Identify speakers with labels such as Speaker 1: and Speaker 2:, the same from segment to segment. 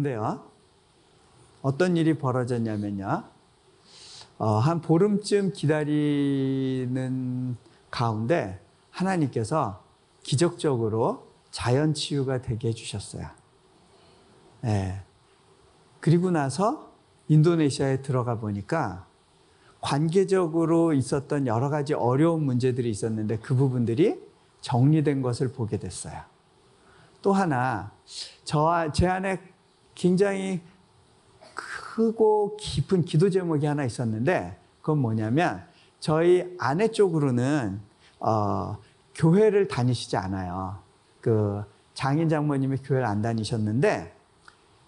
Speaker 1: 근데요, 어떤 일이 벌어졌냐면요, 어, 한 보름쯤 기다리는 가운데 하나님께서 기적적으로 자연 치유가 되게 해주셨어요. 예. 그리고 나서 인도네시아에 들어가 보니까 관계적으로 있었던 여러 가지 어려운 문제들이 있었는데 그 부분들이 정리된 것을 보게 됐어요. 또 하나, 저와 제 안에 굉장히 크고 깊은 기도 제목이 하나 있었는데 그건 뭐냐면 저희 아내 쪽으로는 어, 교회를 다니시지 않아요. 그 장인 장모님이 교회를 안 다니셨는데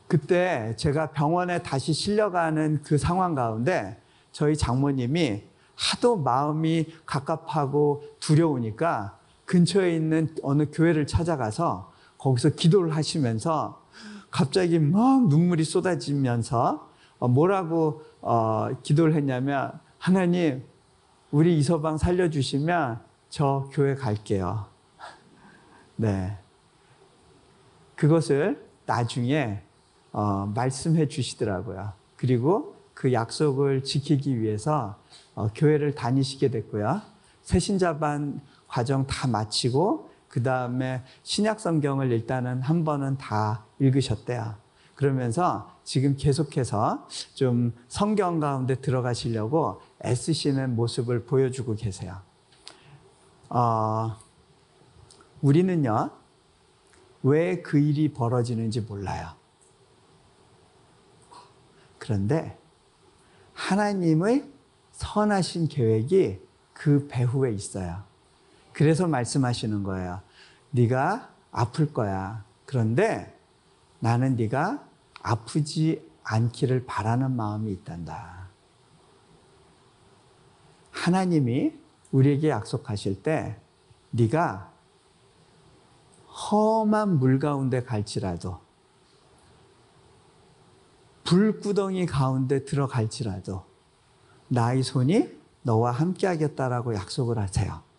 Speaker 1: 그때 제가 병원에 다시 실려가는 그 상황 가운데 저희 장모님이 하도 마음이 갑갑하고 두려우니까 근처에 있는 어느 교회를 찾아가서 거기서 기도를 하시면서 갑자기 막 눈물이 쏟아지면서 어, 뭐라고 어, 기도를 했냐면 하나님 우리 이서방 살려주시면 저 교회 갈게요. 네. 그것을 나중에 어, 말씀해 주시더라고요. 그리고 그 약속을 지키기 위해서 어, 교회를 다니시게 됐고요. 새신자반 과정 다 마치고 그 다음에 신약 성경을 일단은 한 번은 다 읽으셨대요. 그러면서 지금 계속해서 좀 성경 가운데 들어가시려고 애쓰시는 모습을 보여주고 계세요. 어, 우리는요, 왜 그 일이 벌어지는지 몰라요. 그런데 하나님의 선하신 계획이 그 배후에 있어요. 그래서 말씀하시는 거예요. 네가 아플 거야. 그런데 나는 네가 아프지 않기를 바라는 마음이 있단다. 하나님이 우리에게 약속하실 때 네가 험한 물 가운데 갈지라도 불구덩이 가운데 들어갈지라도 나의 손이 너와 함께 하겠다라고 약속을 하세요.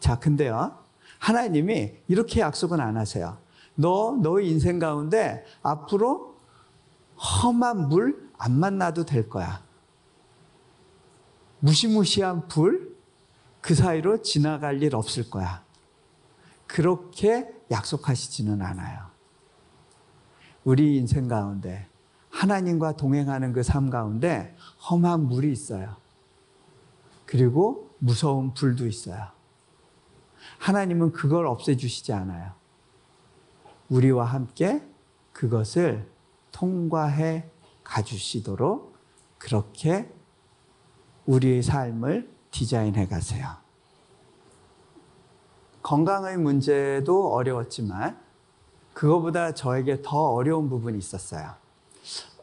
Speaker 1: 자, 근데요. 하나님이 이렇게 약속은 안 하세요. 너, 너의 인생 가운데 앞으로 험한 물 안 만나도 될 거야. 무시무시한 불, 그 사이로 지나갈 일 없을 거야. 그렇게 약속하시지는 않아요. 우리 인생 가운데 하나님과 동행하는 그 삶 가운데 험한 물이 있어요. 그리고 무서운 불도 있어요. 하나님은 그걸 없애주시지 않아요. 우리와 함께 그것을 통과해 가주시도록 그렇게 우리의 삶을 디자인해 가세요. 건강의 문제도 어려웠지만 그거보다 저에게 더 어려운 부분이 있었어요.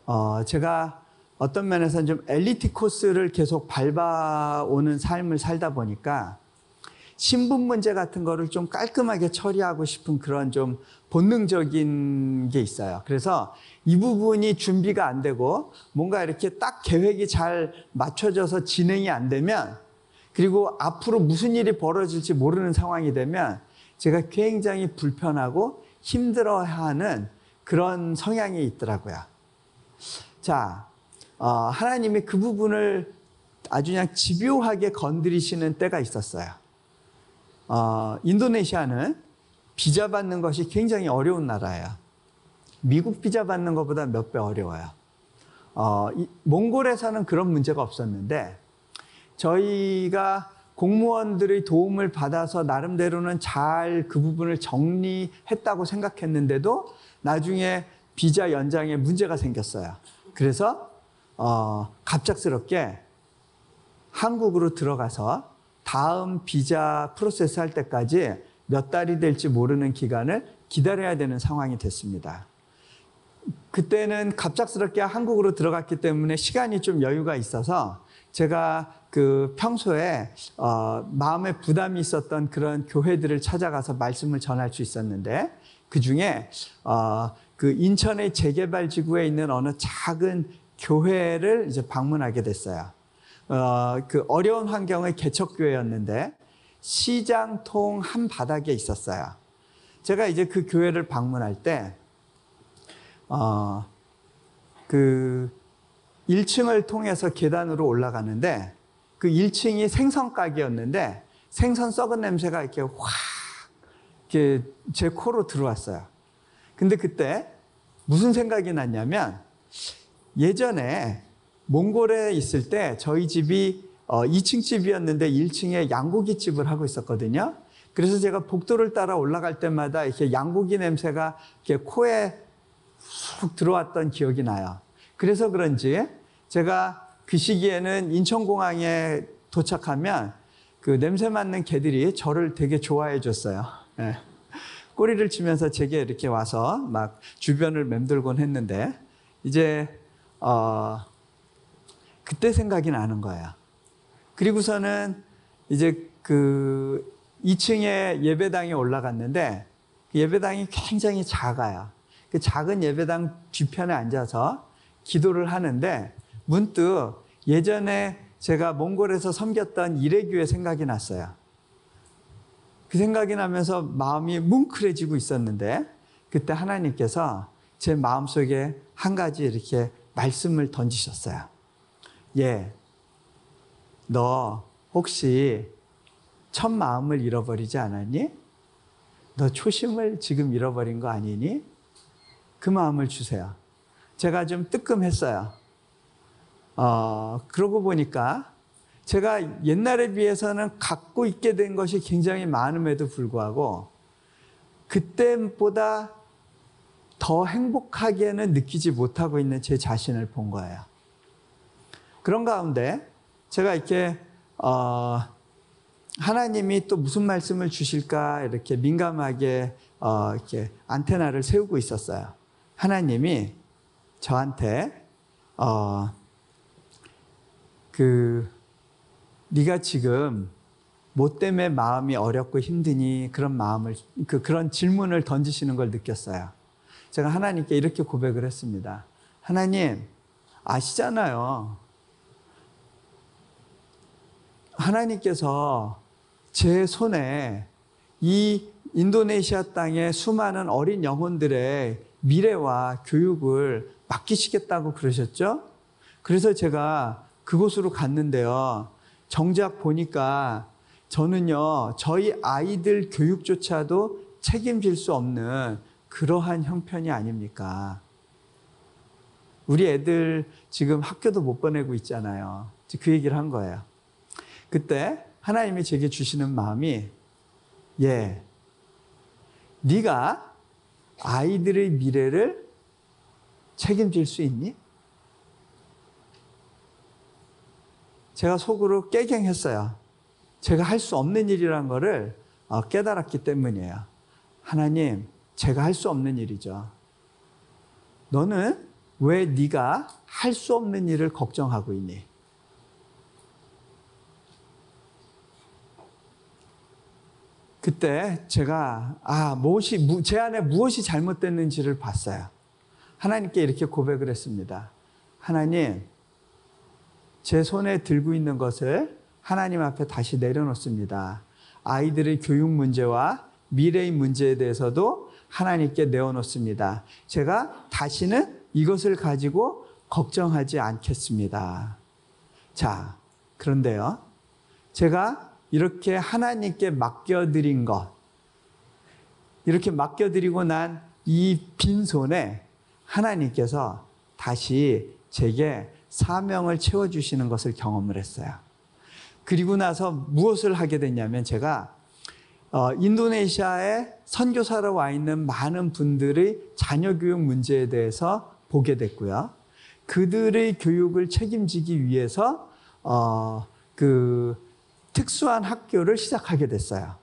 Speaker 1: 어, 제가 어떤 면에서는 좀 엘리트 코스를 계속 밟아오는 삶을 살다 보니까 신분 문제 같은 거를 좀 깔끔하게 처리하고 싶은 그런 좀 본능적인 게 있어요. 그래서 이 부분이 준비가 안 되고 뭔가 이렇게 딱 계획이 잘 맞춰져서 진행이 안 되면 그리고 앞으로 무슨 일이 벌어질지 모르는 상황이 되면 제가 굉장히 불편하고 힘들어하는 그런 성향이 있더라고요. 자, 어, 하나님이 그 부분을 아주 그냥 집요하게 건드리시는 때가 있었어요. 어, 인도네시아는 비자 받는 것이 굉장히 어려운 나라예요. 미국 비자 받는 것보다 몇 배 어려워요. 어, 이, 몽골에서는 그런 문제가 없었는데 저희가 공무원들의 도움을 받아서 나름대로는 잘 그 부분을 정리했다고 생각했는데도 나중에 비자 연장에 문제가 생겼어요. 그래서 어, 갑작스럽게 한국으로 들어가서 다음 비자 프로세스 할 때까지 몇 달이 될지 모르는 기간을 기다려야 되는 상황이 됐습니다. 그때는 갑작스럽게 한국으로 들어갔기 때문에 시간이 좀 여유가 있어서 제가 그 평소에 어, 마음에 부담이 있었던 그런 교회들을 찾아가서 말씀을 전할 수 있었는데 그 중에 어, 그 인천의 재개발 지구에 있는 어느 작은 교회를 이제 방문하게 됐어요. 어, 그 어려운 환경의 개척교회였는데 시장통 한 바닥에 있었어요. 제가 이제 그 교회를 방문할 때 어, 그 1층을 통해서 계단으로 올라가는데 그 1층이 생선 가게였는데 생선 썩은 냄새가 이렇게 확 이렇게 제 코로 들어왔어요. 근데 그때 무슨 생각이 났냐면 예전에 몽골에 있을 때 저희 집이 어, 2층 집이었는데 1층에 양고기 집을 하고 있었거든요. 그래서 제가 복도를 따라 올라갈 때마다 이렇게 양고기 냄새가 이렇게 코에 쑥 들어왔던 기억이 나요. 그래서 그런지 제가 그 시기에는 인천공항에 도착하면 그 냄새 맡는 개들이 저를 되게 좋아해 줬어요. 예. 꼬리를 치면서 제게 이렇게 와서 막 주변을 맴돌곤 했는데 이제 어 그때 생각이 나는 거예요. 그리고서는 이제 그 2층에 예배당에 올라갔는데 그 예배당이 굉장히 작아요. 그 작은 예배당 뒤편에 앉아서 기도를 하는데 문득 예전에 제가 몽골에서 섬겼던 이래교회 생각이 났어요. 그 생각이 나면서 마음이 뭉클해지고 있었는데 그때 하나님께서 제 마음속에 한 가지 이렇게 말씀을 던지셨어요. 예, 너 혹시 첫 마음을 잃어버리지 않았니? 너 초심을 지금 잃어버린 거 아니니? 그 마음을 주세요. 제가 좀 뜨끔했어요. 어, 그러고 보니까 제가 옛날에 비해서는 갖고 있게 된 것이 굉장히 많음에도 불구하고 그때보다 더 행복하게는 느끼지 못하고 있는 제 자신을 본 거예요. 그런 가운데 제가 이렇게 어, 하나님이 또 무슨 말씀을 주실까 이렇게 민감하게 어, 이렇게 안테나를 세우고 있었어요. 하나님이 저한테 어, 그 네가 지금 뭐 때문에 마음이 어렵고 힘드니 그런 마음을 그 그런 질문을 던지시는 걸 느꼈어요. 제가 하나님께 이렇게 고백을 했습니다. 하나님 아시잖아요. 하나님께서 제 손에 이 인도네시아 땅의 수많은 어린 영혼들의 미래와 교육을 맡기시겠다고 그러셨죠? 그래서 제가 그곳으로 갔는데요. 정작 보니까 저는요, 저희 아이들 교육조차도 책임질 수 없는 그러한 형편이 아닙니까? 우리 애들 지금 학교도 못 보내고 있잖아요. 그 얘기를 한 거예요. 그때 하나님이 제게 주시는 마음이 예, 네가 아이들의 미래를 책임질 수 있니? 제가 속으로 깨갱했어요. 제가 할 수 없는 일이란 거를 어, 깨달았기 때문이에요. 하나님, 제가 할 수 없는 일이죠. 너는 왜 네가 할 수 없는 일을 걱정하고 있니? 그때 제가 아 무엇이 제 안에 무엇이 잘못됐는지를 봤어요. 하나님께 이렇게 고백을 했습니다. 하나님, 제 손에 들고 있는 것을 하나님 앞에 다시 내려놓습니다. 아이들의 교육 문제와 미래의 문제에 대해서도 하나님께 내어놓습니다. 제가 다시는 이것을 가지고 걱정하지 않겠습니다. 자, 그런데요. 제가 이렇게 하나님께 맡겨드린 것, 이렇게 맡겨드리고 난 이 빈손에 하나님께서 다시 제게 사명을 채워주시는 것을 경험을 했어요. 그리고 나서 무엇을 하게 됐냐면 제가 어, 인도네시아에 선교사로 와 있는 많은 분들의 자녀 교육 문제에 대해서 보게 됐고요. 그들의 교육을 책임지기 위해서 어, 그 특수한 학교를 시작하게 됐어요.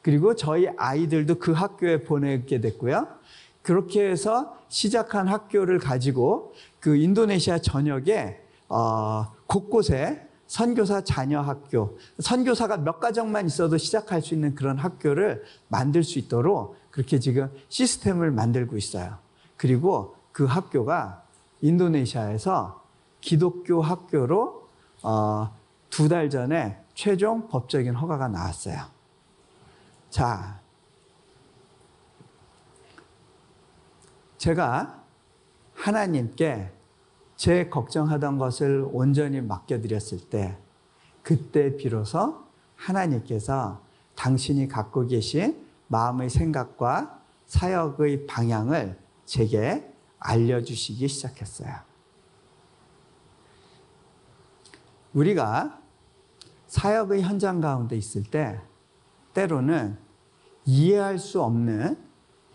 Speaker 1: 그리고 저희 아이들도 그 학교에 보내게 됐고요. 그렇게 해서 시작한 학교를 가지고 그 인도네시아 전역에 어, 곳곳에 선교사 자녀 학교, 선교사가 몇 가정만 있어도 시작할 수 있는 그런 학교를 만들 수 있도록 그렇게 지금 시스템을 만들고 있어요. 그리고 그 학교가 인도네시아에서 기독교 학교로 어, 두 달 전에 최종 법적인 허가가 나왔어요. 자, 제가 하나님께 제 걱정하던 것을 온전히 맡겨드렸을 때, 그때 비로소 하나님께서 당신이 갖고 계신 마음의 생각과 사역의 방향을 제게 알려주시기 시작했어요. 우리가 사역의 현장 가운데 있을 때 때로는 이해할 수 없는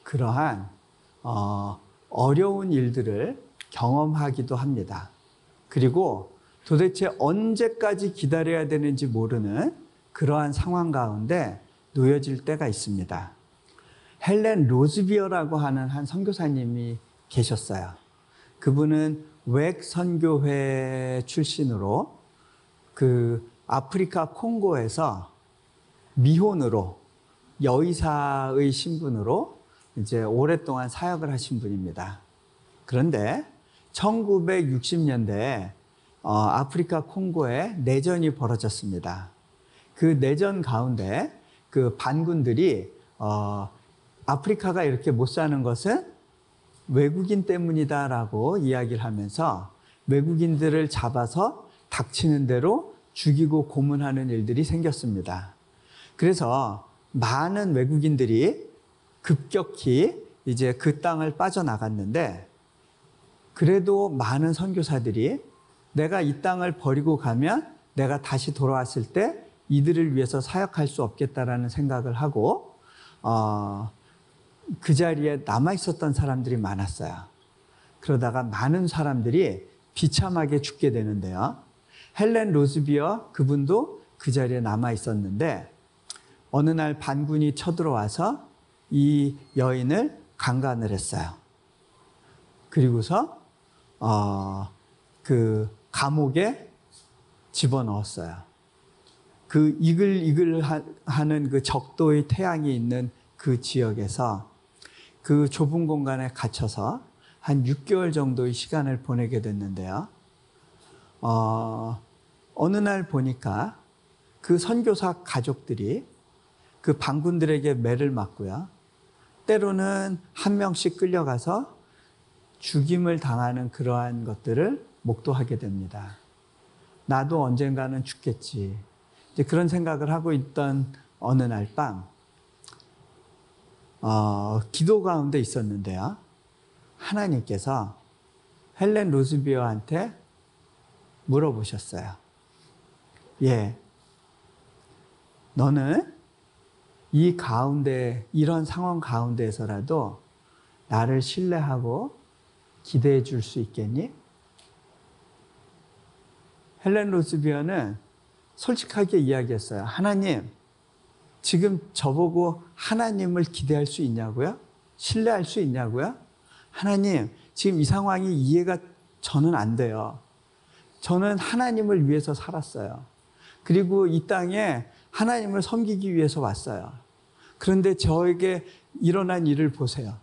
Speaker 1: 그러한 어, 어려운 일들을 경험하기도 합니다. 그리고 도대체 언제까지 기다려야 되는지 모르는 그러한 상황 가운데 놓여질 때가 있습니다. 헬렌 로즈비어라고 하는 한 선교사님이 계셨어요. 그분은 웩 선교회 출신으로 그 아프리카 콩고에서 미혼으로 여의사의 신분으로 이제 오랫동안 사역을 하신 분입니다. 그런데 1960년대에 어, 아프리카 콩고에 내전이 벌어졌습니다. 그 내전 가운데 그 반군들이 어, 아프리카가 이렇게 못 사는 것은 외국인 때문이다라고 이야기를 하면서 외국인들을 잡아서 닥치는 대로 죽이고 고문하는 일들이 생겼습니다. 그래서 많은 외국인들이 급격히 이제 그 땅을 빠져나갔는데 그래도 많은 선교사들이 내가 이 땅을 버리고 가면 내가 다시 돌아왔을 때 이들을 위해서 사역할 수 없겠다라는 생각을 하고 어, 그 자리에 남아 있었던 사람들이 많았어요. 그러다가 많은 사람들이 비참하게 죽게 되는데요. 헬렌 로즈비어 그분도 그 자리에 남아 있었는데 어느 날 반군이 쳐들어와서 이 여인을 강간을 했어요. 그리고서 어, 그 감옥에 집어넣었어요. 그 이글이글 하는 그 적도의 태양이 있는 그 지역에서 그 좁은 공간에 갇혀서 한 6개월 정도의 시간을 보내게 됐는데요. 어, 어느 날 보니까 그 선교사 가족들이 그 반군들에게 매를 맞고요. 때로는 한 명씩 끌려가서 죽임을 당하는 그러한 것들을 목도하게 됩니다. 나도 언젠가는 죽겠지. 이제 그런 생각을 하고 있던 어느 날 밤, 어, 기도 가운데 있었는데요. 하나님께서 헬렌 로즈비어한테 물어보셨어요. 예. 너는 이 가운데, 이런 상황 가운데에서라도 나를 신뢰하고 기대해 줄 수 있겠니? 헬렌 로즈비어는 솔직하게 이야기했어요. 하나님, 지금 저보고 하나님을 기대할 수 있냐고요? 신뢰할 수 있냐고요? 하나님, 지금 이 상황이 이해가 저는 안 돼요. 저는 하나님을 위해서 살았어요. 그리고 이 땅에 하나님을 섬기기 위해서 왔어요. 그런데 저에게 일어난 일을 보세요.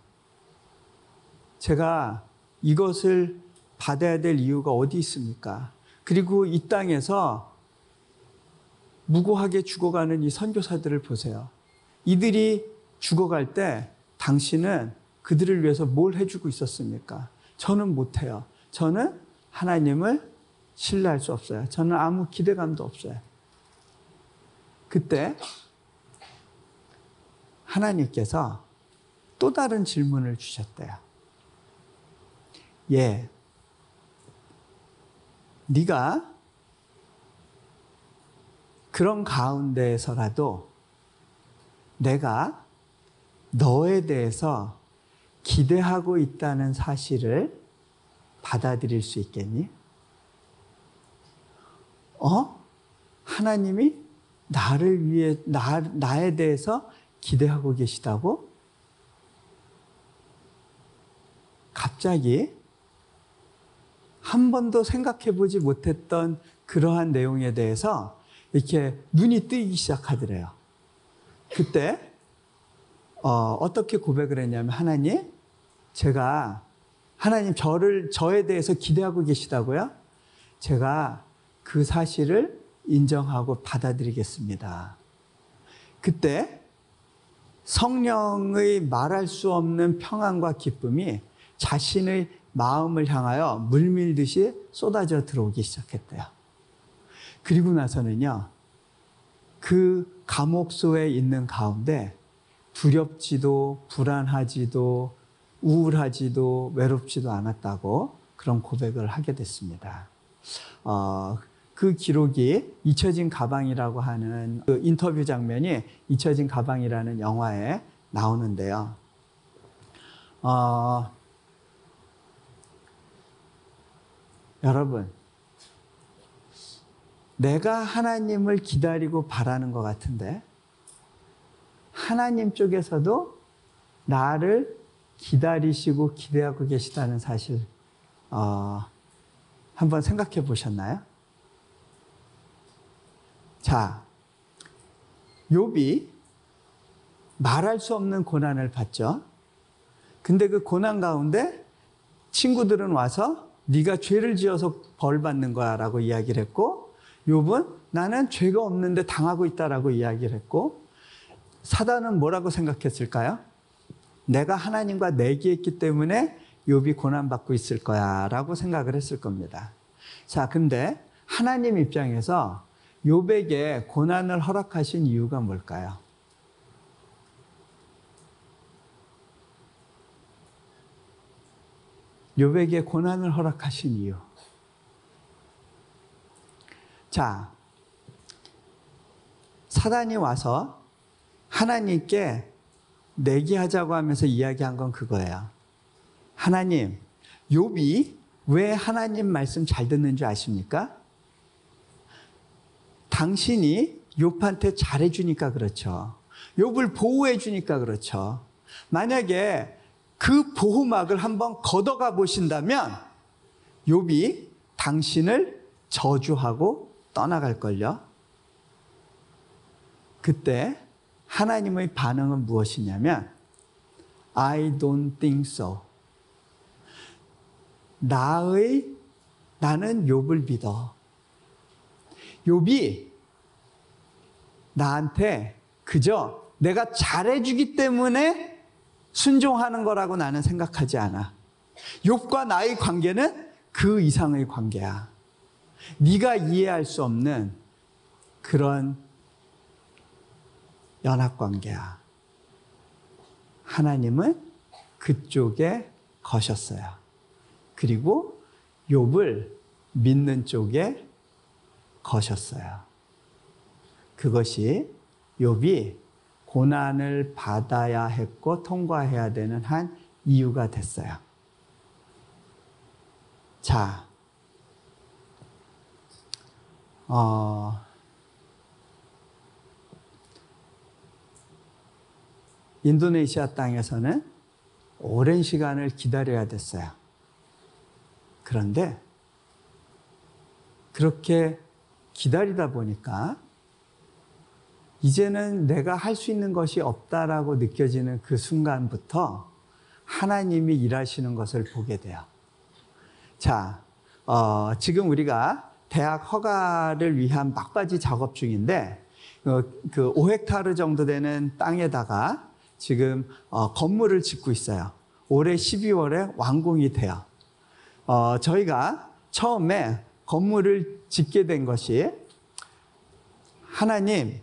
Speaker 1: 제가 이것을 받아야 될 이유가 어디 있습니까? 그리고 이 땅에서 무고하게 죽어가는 이 선교사들을 보세요. 이들이 죽어갈 때 당신은 그들을 위해서 뭘 해주고 있었습니까? 저는 못해요. 저는 하나님을 신뢰할 수 없어요. 저는 아무 기대감도 없어요. 그때 하나님께서 또 다른 질문을 주셨대요. 예. 네가 그런 가운데에서라도 내가 너에 대해서 기대하고 있다는 사실을 받아들일 수 있겠니? 어? 하나님이 나를 위해, 나, 나에 대해서 기대하고 계시다고? 갑자기 한 번도 생각해 보지 못했던 그러한 내용에 대해서 이렇게 눈이 뜨기 시작하더래요. 그때 어, 떻게 고백을 했냐면 하나님, 제가 하나님 저를 저에 대해서 기대하고 계시다고요? 제가 그 사실을 인정하고 받아들이겠습니다. 그때 성령의 말할 수 없는 평안과 기쁨이 자신의 마음을 향하여 물밀듯이 쏟아져 들어오기 시작했대요. 그리고 나서는요, 그 감옥소에 있는 가운데 두렵지도 불안하지도 우울하지도 외롭지도 않았다고 그런 고백을 하게 됐습니다. 어, 그 기록이 잊혀진 가방이라고 하는 그 인터뷰 장면이 잊혀진 가방이라는 영화에 나오는데요. 어, 여러분, 내가 하나님을 기다리고 바라는 것 같은데, 하나님 쪽에서도 나를 기다리시고 기대하고 계시다는 사실, 어, 한번 생각해 보셨나요? 자, 욥이 말할 수 없는 고난을 받죠. 근데 그 고난 가운데 친구들은 와서 네가 죄를 지어서 벌 받는 거야라고 이야기를 했고 욥은 나는 죄가 없는데 당하고 있다라고 이야기를 했고 사단은 뭐라고 생각했을까요? 내가 하나님과 내기했기 때문에 욥이 고난 받고 있을 거야라고 생각을 했을 겁니다. 자, 근데 하나님 입장에서 욥에게 고난을 허락하신 이유가 뭘까요? 욥에게 고난을 허락하신 이유. 자, 사단이 와서 하나님께 내기 하자고 하면서 이야기한 건 그거예요. 하나님, 욥이 왜 하나님 말씀 잘 듣는 줄 아십니까? 당신이 욥한테 잘해 주니까 그렇죠. 욥을 보호해 주니까 그렇죠. 만약에 그 보호막을 한번 걷어가 보신다면 욥이 당신을 저주하고 떠나갈 걸요. 그때 하나님의 반응은 무엇이냐면 I don't think so. 나의 나는 욥을 믿어. 욥이 나한테 그저 내가 잘해주기 때문에 순종하는 거라고 나는 생각하지 않아. 욥과 나의 관계는 그 이상의 관계야. 네가 이해할 수 없는 그런 연합 관계야. 하나님은 그쪽에 거셨어요. 그리고 욥을 믿는 쪽에 거셨어요. 그것이 욥이 고난을 받아야 했고 통과해야 되는 한 이유가 됐어요. 자, 어, 인도네시아 땅에서는 오랜 시간을 기다려야 됐어요. 그런데 그렇게 기다리다 보니까 이제는 내가 할 수 있는 것이 없다라고 느껴지는 그 순간부터 하나님이 일하시는 것을 보게 돼요. 자, 어, 지금 우리가 대학 허가를 위한 막바지 작업 중인데 어, 그 5헥타르 정도 되는 땅에다가 지금 어, 건물을 짓고 있어요. 올해 12월에 완공이 돼요. 어, 저희가 처음에 건물을 짓게 된 것이 하나님,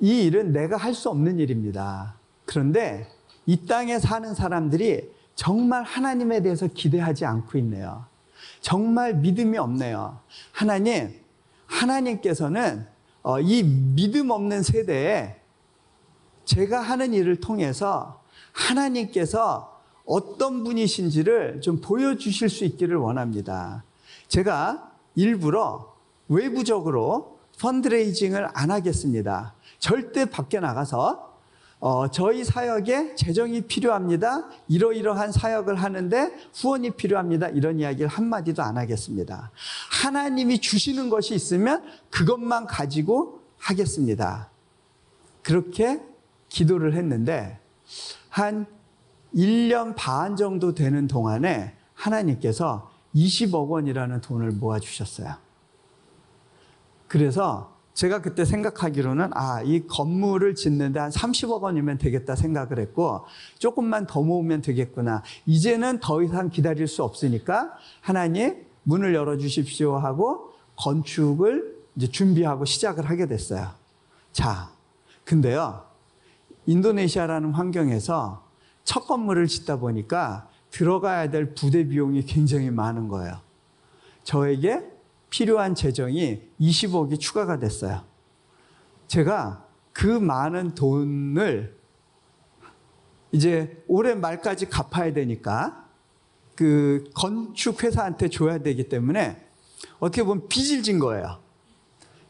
Speaker 1: 이 일은 내가 할 수 없는 일입니다. 그런데 이 땅에 사는 사람들이 정말 하나님에 대해서 기대하지 않고 있네요. 정말 믿음이 없네요. 하나님, 하나님께서는 어, 이 믿음 없는 세대에 제가 하는 일을 통해서 하나님께서 어떤 분이신지를 좀 보여주실 수 있기를 원합니다. 제가 일부러 외부적으로 펀드레이징을 안 하겠습니다. 절대 밖에 나가서 어, 저희 사역에 재정이 필요합니다. 이러이러한 사역을 하는데 후원이 필요합니다. 이런 이야기를 한마디도 안 하겠습니다. 하나님이 주시는 것이 있으면 그것만 가지고 하겠습니다. 그렇게 기도를 했는데 한 1년 반 정도 되는 동안에 하나님께서 20억 원이라는 돈을 모아주셨어요. 그래서 제가 그때 생각하기로는 아, 이 건물을 짓는데 한 30억 원이면 되겠다 생각을 했고 조금만 더 모으면 되겠구나. 이제는 더 이상 기다릴 수 없으니까 하나님 문을 열어 주십시오 하고 건축을 이제 준비하고 시작을 하게 됐어요. 자, 근데요. 인도네시아라는 환경에서 첫 건물을 짓다 보니까 들어가야 될 부대 비용이 굉장히 많은 거예요. 저에게 필요한 재정이 20억이 추가가 됐어요. 제가 그 많은 돈을 이제 올해 말까지 갚아야 되니까 그 건축 회사한테 줘야 되기 때문에 어떻게 보면 빚을 진 거예요.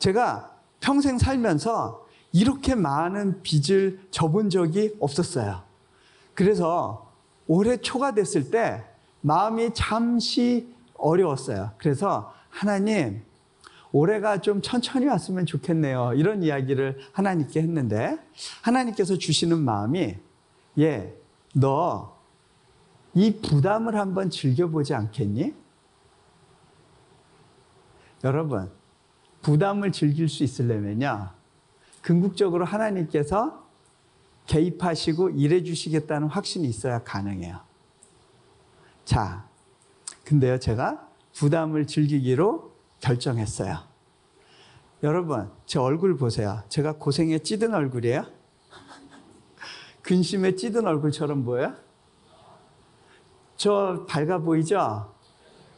Speaker 1: 제가 평생 살면서 이렇게 많은 빚을 져본 적이 없었어요. 그래서 올해 초가 됐을 때 마음이 잠시 어려웠어요. 그래서 하나님, 올해가 좀 천천히 왔으면 좋겠네요. 이런 이야기를 하나님께 했는데 하나님께서 주시는 마음이 예, 너 이 부담을 한번 즐겨보지 않겠니? 여러분, 부담을 즐길 수 있으려면요. 궁극적으로 하나님께서 개입하시고 일해 주시겠다는 확신이 있어야 가능해요. 자, 근데요, 제가 부담을 즐기기로 결정했어요. 여러분, 제 얼굴 보세요. 제가 고생에 찌든 얼굴이에요? 근심에 찌든 얼굴처럼 보여요? 저 밝아 보이죠?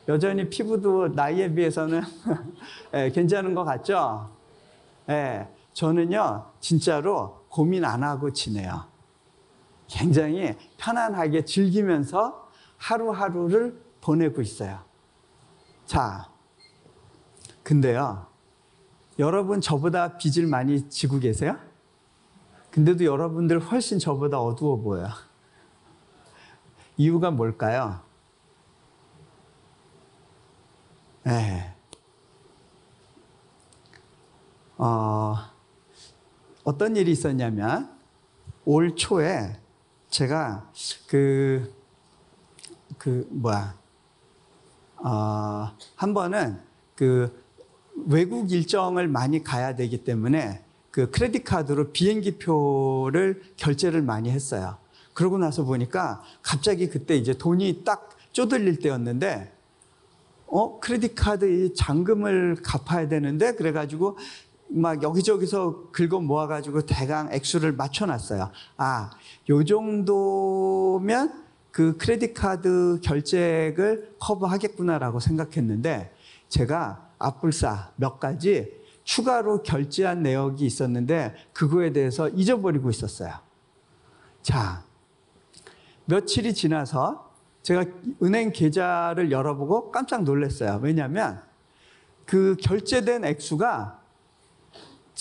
Speaker 1: 여전히 피부도 나이에 비해서는 예, 괜찮은 것 같죠? 예, 저는요, 진짜로 고민 안 하고 지내요. 굉장히 편안하게 즐기면서 하루하루를 보내고 있어요. 자, 근데요, 여러분 저보다 빚을 많이 지고 계세요? 근데도 여러분들 훨씬 저보다 어두워 보여요. 이유가 뭘까요? 네. 어, 어떤 일이 있었냐면 올 초에 제가 그, 그, 뭐야, 어, 한 번은 그 외국 일정을 많이 가야 되기 때문에 그 크레딧 카드로 비행기 표를 결제를 많이 했어요. 그러고 나서 보니까 갑자기 그때 이제 돈이 딱 쪼들릴 때였는데 어 크레딧 카드 이 잔금을 갚아야 되는데 그래가지고 막 여기저기서 긁어 모아가지고 대강 액수를 맞춰놨어요. 아, 요 정도면 그 크레딧 카드 결제액을 커버하겠구나라고 생각했는데 제가 앞불사 몇 가지 추가로 결제한 내역이 있었는데 그거에 대해서 잊어버리고 있었어요. 자, 며칠이 지나서 제가 은행 계좌를 열어보고 깜짝 놀랐어요. 왜냐하면 그 결제된 액수가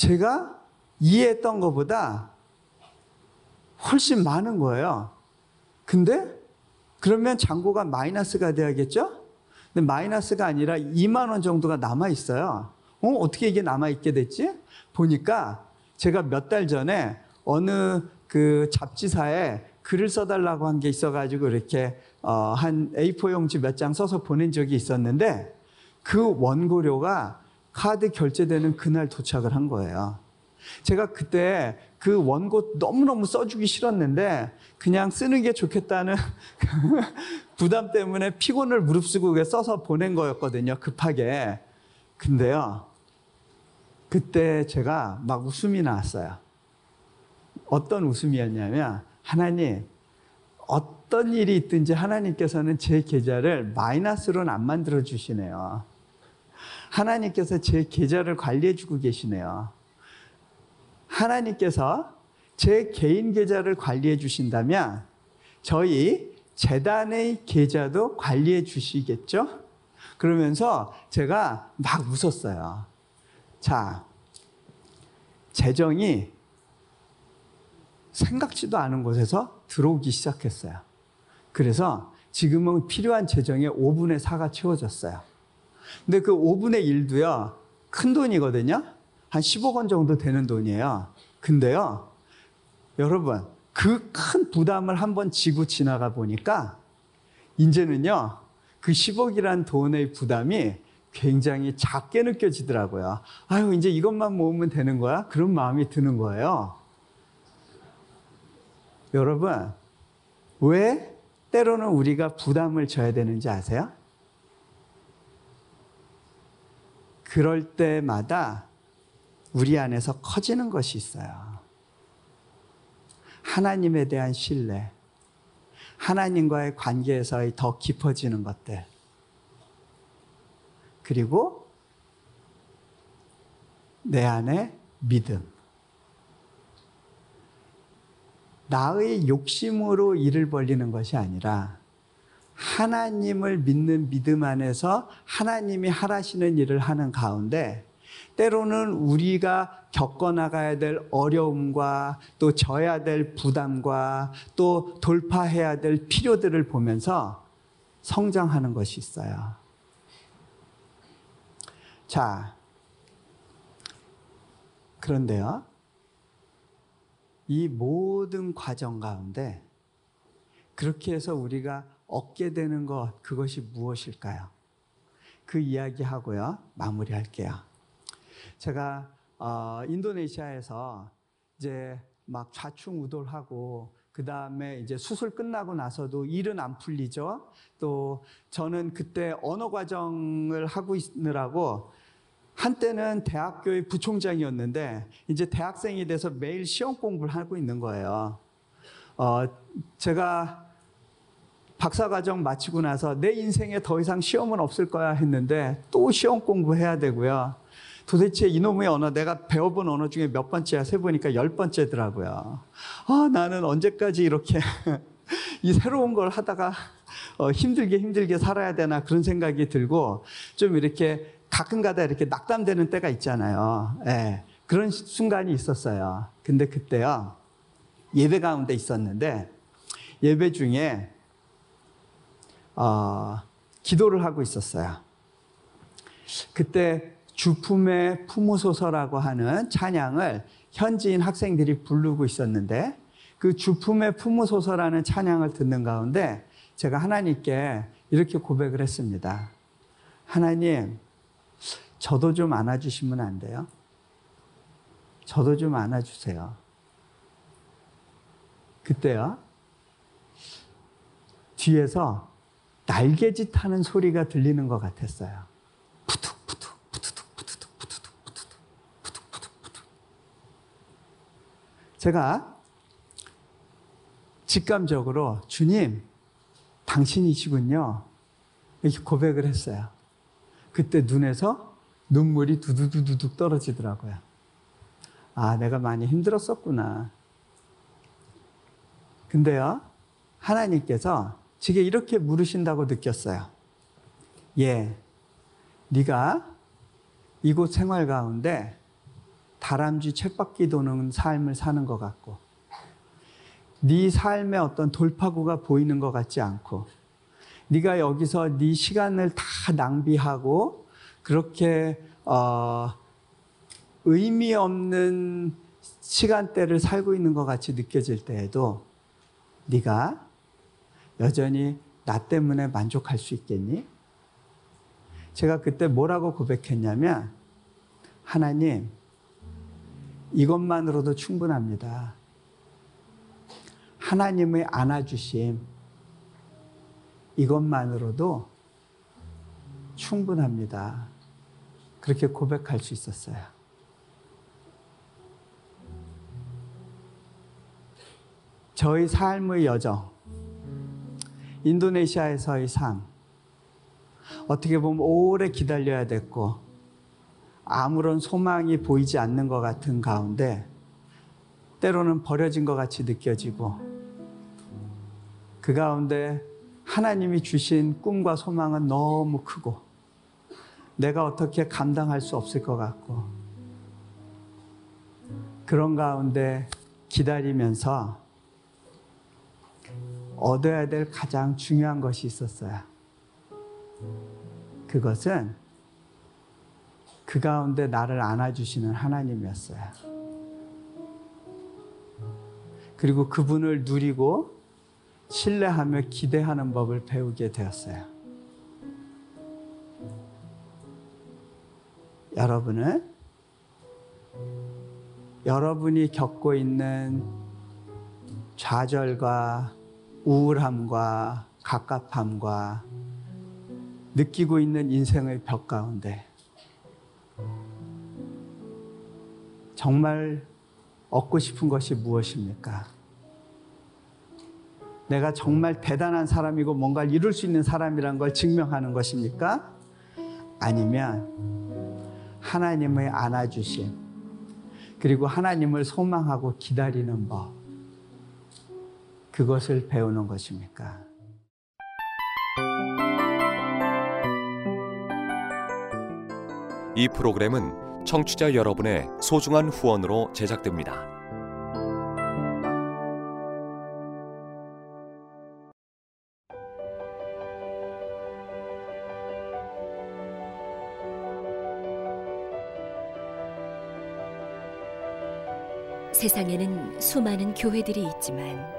Speaker 1: 제가 이해했던 것보다 훨씬 많은 거예요. 근데 그러면 잔고가 마이너스가 돼야겠죠? 근데 마이너스가 아니라 2만 원 정도가 남아 있어요. 어, 어떻게 이게 남아 있게 됐지? 보니까 제가 몇 달 전에 어느 그 잡지사에 글을 써달라고 한 게 있어가지고 이렇게 어, 한 A4 용지 몇 장 써서 보낸 적이 있었는데 그 원고료가 카드 결제되는 그날 도착을 한 거예요. 제가 그때 그 원고 너무너무 써주기 싫었는데 그냥 쓰는 게 좋겠다는 부담 때문에 피곤을 무릅쓰고 써서 보낸 거였거든요. 급하게. 근데요. 그때 제가 막 웃음이 나왔어요. 어떤 웃음이었냐면 하나님 어떤 일이 있든지 하나님께서는 제 계좌를 마이너스로는 안 만들어 주시네요. 하나님께서 제 계좌를 관리해 주고 계시네요. 하나님께서 제 개인 계좌를 관리해 주신다면 저희 재단의 계좌도 관리해 주시겠죠? 그러면서 제가 막 웃었어요. 자, 재정이 생각지도 않은 곳에서 들어오기 시작했어요. 그래서 지금은 필요한 재정의 5분의 4가 채워졌어요. 근데 그 5분의 1도요, 큰 돈이거든요? 한 10억 원 정도 되는 돈이에요. 근데요, 여러분, 그 큰 부담을 한번 지고 지나가 보니까, 이제는요, 그 10억이란 돈의 부담이 굉장히 작게 느껴지더라고요. 아유, 이제 이것만 모으면 되는 거야? 그런 마음이 드는 거예요. 여러분, 왜 때로는 우리가 부담을 져야 되는지 아세요? 그럴 때마다 우리 안에서 커지는 것이 있어요. 하나님에 대한 신뢰, 하나님과의 관계에서의 더 깊어지는 것들, 그리고 내 안에 믿음. 나의 욕심으로 일을 벌리는 것이 아니라 하나님을 믿는 믿음 안에서 하나님이 하라시는 일을 하는 가운데 때로는 우리가 겪어나가야 될 어려움과 또 져야 될 부담과 또 돌파해야 될 필요들을 보면서 성장하는 것이 있어요. 자, 그런데요. 이 모든 과정 가운데 그렇게 해서 우리가 얻게 되는 것, 그것이 무엇일까요? 그 이야기 하고요. 마무리할게요. 제가 어, 인도네시아에서 이제 막 좌충우돌하고 그 다음에 이제 수술 끝나고 나서도 일은 안 풀리죠. 또 저는 그때 언어 과정을 하고 있느라고 한때는 대학교의 부총장이었는데 이제 대학생이 돼서 매일 시험 공부를 하고 있는 거예요. 어, 제가 박사과정 마치고 나서 내 인생에 더 이상 시험은 없을 거야 했는데 또 시험 공부해야 되고요. 도대체 이놈의 언어, 내가 배워본 언어 중에 몇 번째야 세보니까 열 번째더라고요. 아, 나는 언제까지 이렇게 이 새로운 걸 하다가 어, 힘들게 힘들게 살아야 되나 그런 생각이 들고 좀 이렇게 가끔가다 이렇게 낙담되는 때가 있잖아요. 예, 그런 순간이 있었어요. 근데 그때요, 예배 가운데 있었는데, 예배 중에, 어, 기도를 하고 있었어요. 그때 주품의 품으소서라고 하는 찬양을 현지인 학생들이 부르고 있었는데, 그 주품의 품으소서라는 찬양을 듣는 가운데 제가 하나님께 이렇게 고백을 했습니다. 하나님, 저도 좀 안아주시면 안 돼요? 저도 좀 안아주세요. 그때요, 뒤에서 날개짓 하는 소리가 들리는 것 같았어요. 푸툭, 푸툭, 푸투툭, 푸투툭, 푸투툭, 푸투툭, 푸툭, 푸툭, 푸툭. 제가 직감적으로 주님, 당신이시군요. 이렇게 고백을 했어요. 그때 눈에서 눈물이 두두두두둑 떨어지더라고요. 아, 내가 많이 힘들었었구나. 근데요, 하나님께서 제게 이렇게 물으신다고 느꼈어요. 예, 네가 이곳 생활 가운데 다람쥐 쳇바퀴 도는 삶을 사는 것 같고, 네 삶의 어떤 돌파구가 보이는 것 같지 않고, 네가 여기서 네 시간을 다 낭비하고 그렇게 어, 의미 없는 시간대를 살고 있는 것 같이 느껴질 때에도 네가 여전히 나 때문에 만족할 수 있겠니? 제가 그때 뭐라고 고백했냐면 하나님 이것만으로도 충분합니다. 하나님의 안아주심 이것만으로도 충분합니다. 그렇게 고백할 수 있었어요. 저희 삶의 여정, 인도네시아에서의 삶, 어떻게 보면 오래 기다려야 됐고, 아무런 소망이 보이지 않는 것 같은 가운데, 때로는 버려진 것 같이 느껴지고, 그 가운데 하나님이 주신 꿈과 소망은 너무 크고, 내가 어떻게 감당할 수 없을 것 같고, 그런 가운데 기다리면서 얻어야 될 가장 중요한 것이 있었어요. 그것은 그 가운데 나를 안아주시는 하나님이었어요. 그리고 그분을 누리고 신뢰하며 기대하는 법을 배우게 되었어요. 여러분은 여러분이 겪고 있는 좌절과 우울함과 갑갑함과 느끼고 있는 인생의 벽 가운데 정말 얻고 싶은 것이 무엇입니까? 내가 정말 대단한 사람이고 뭔가를 이룰 수 있는 사람이란 걸 증명하는 것입니까? 아니면 하나님의 안아주심, 그리고 하나님을 소망하고 기다리는 법, 그것을 배우는 것입니까?
Speaker 2: 이 프로그램은 청취자 여러분의 소중한 후원으로 제작됩니다.
Speaker 3: 세상에는 수많은 교회들이 있지만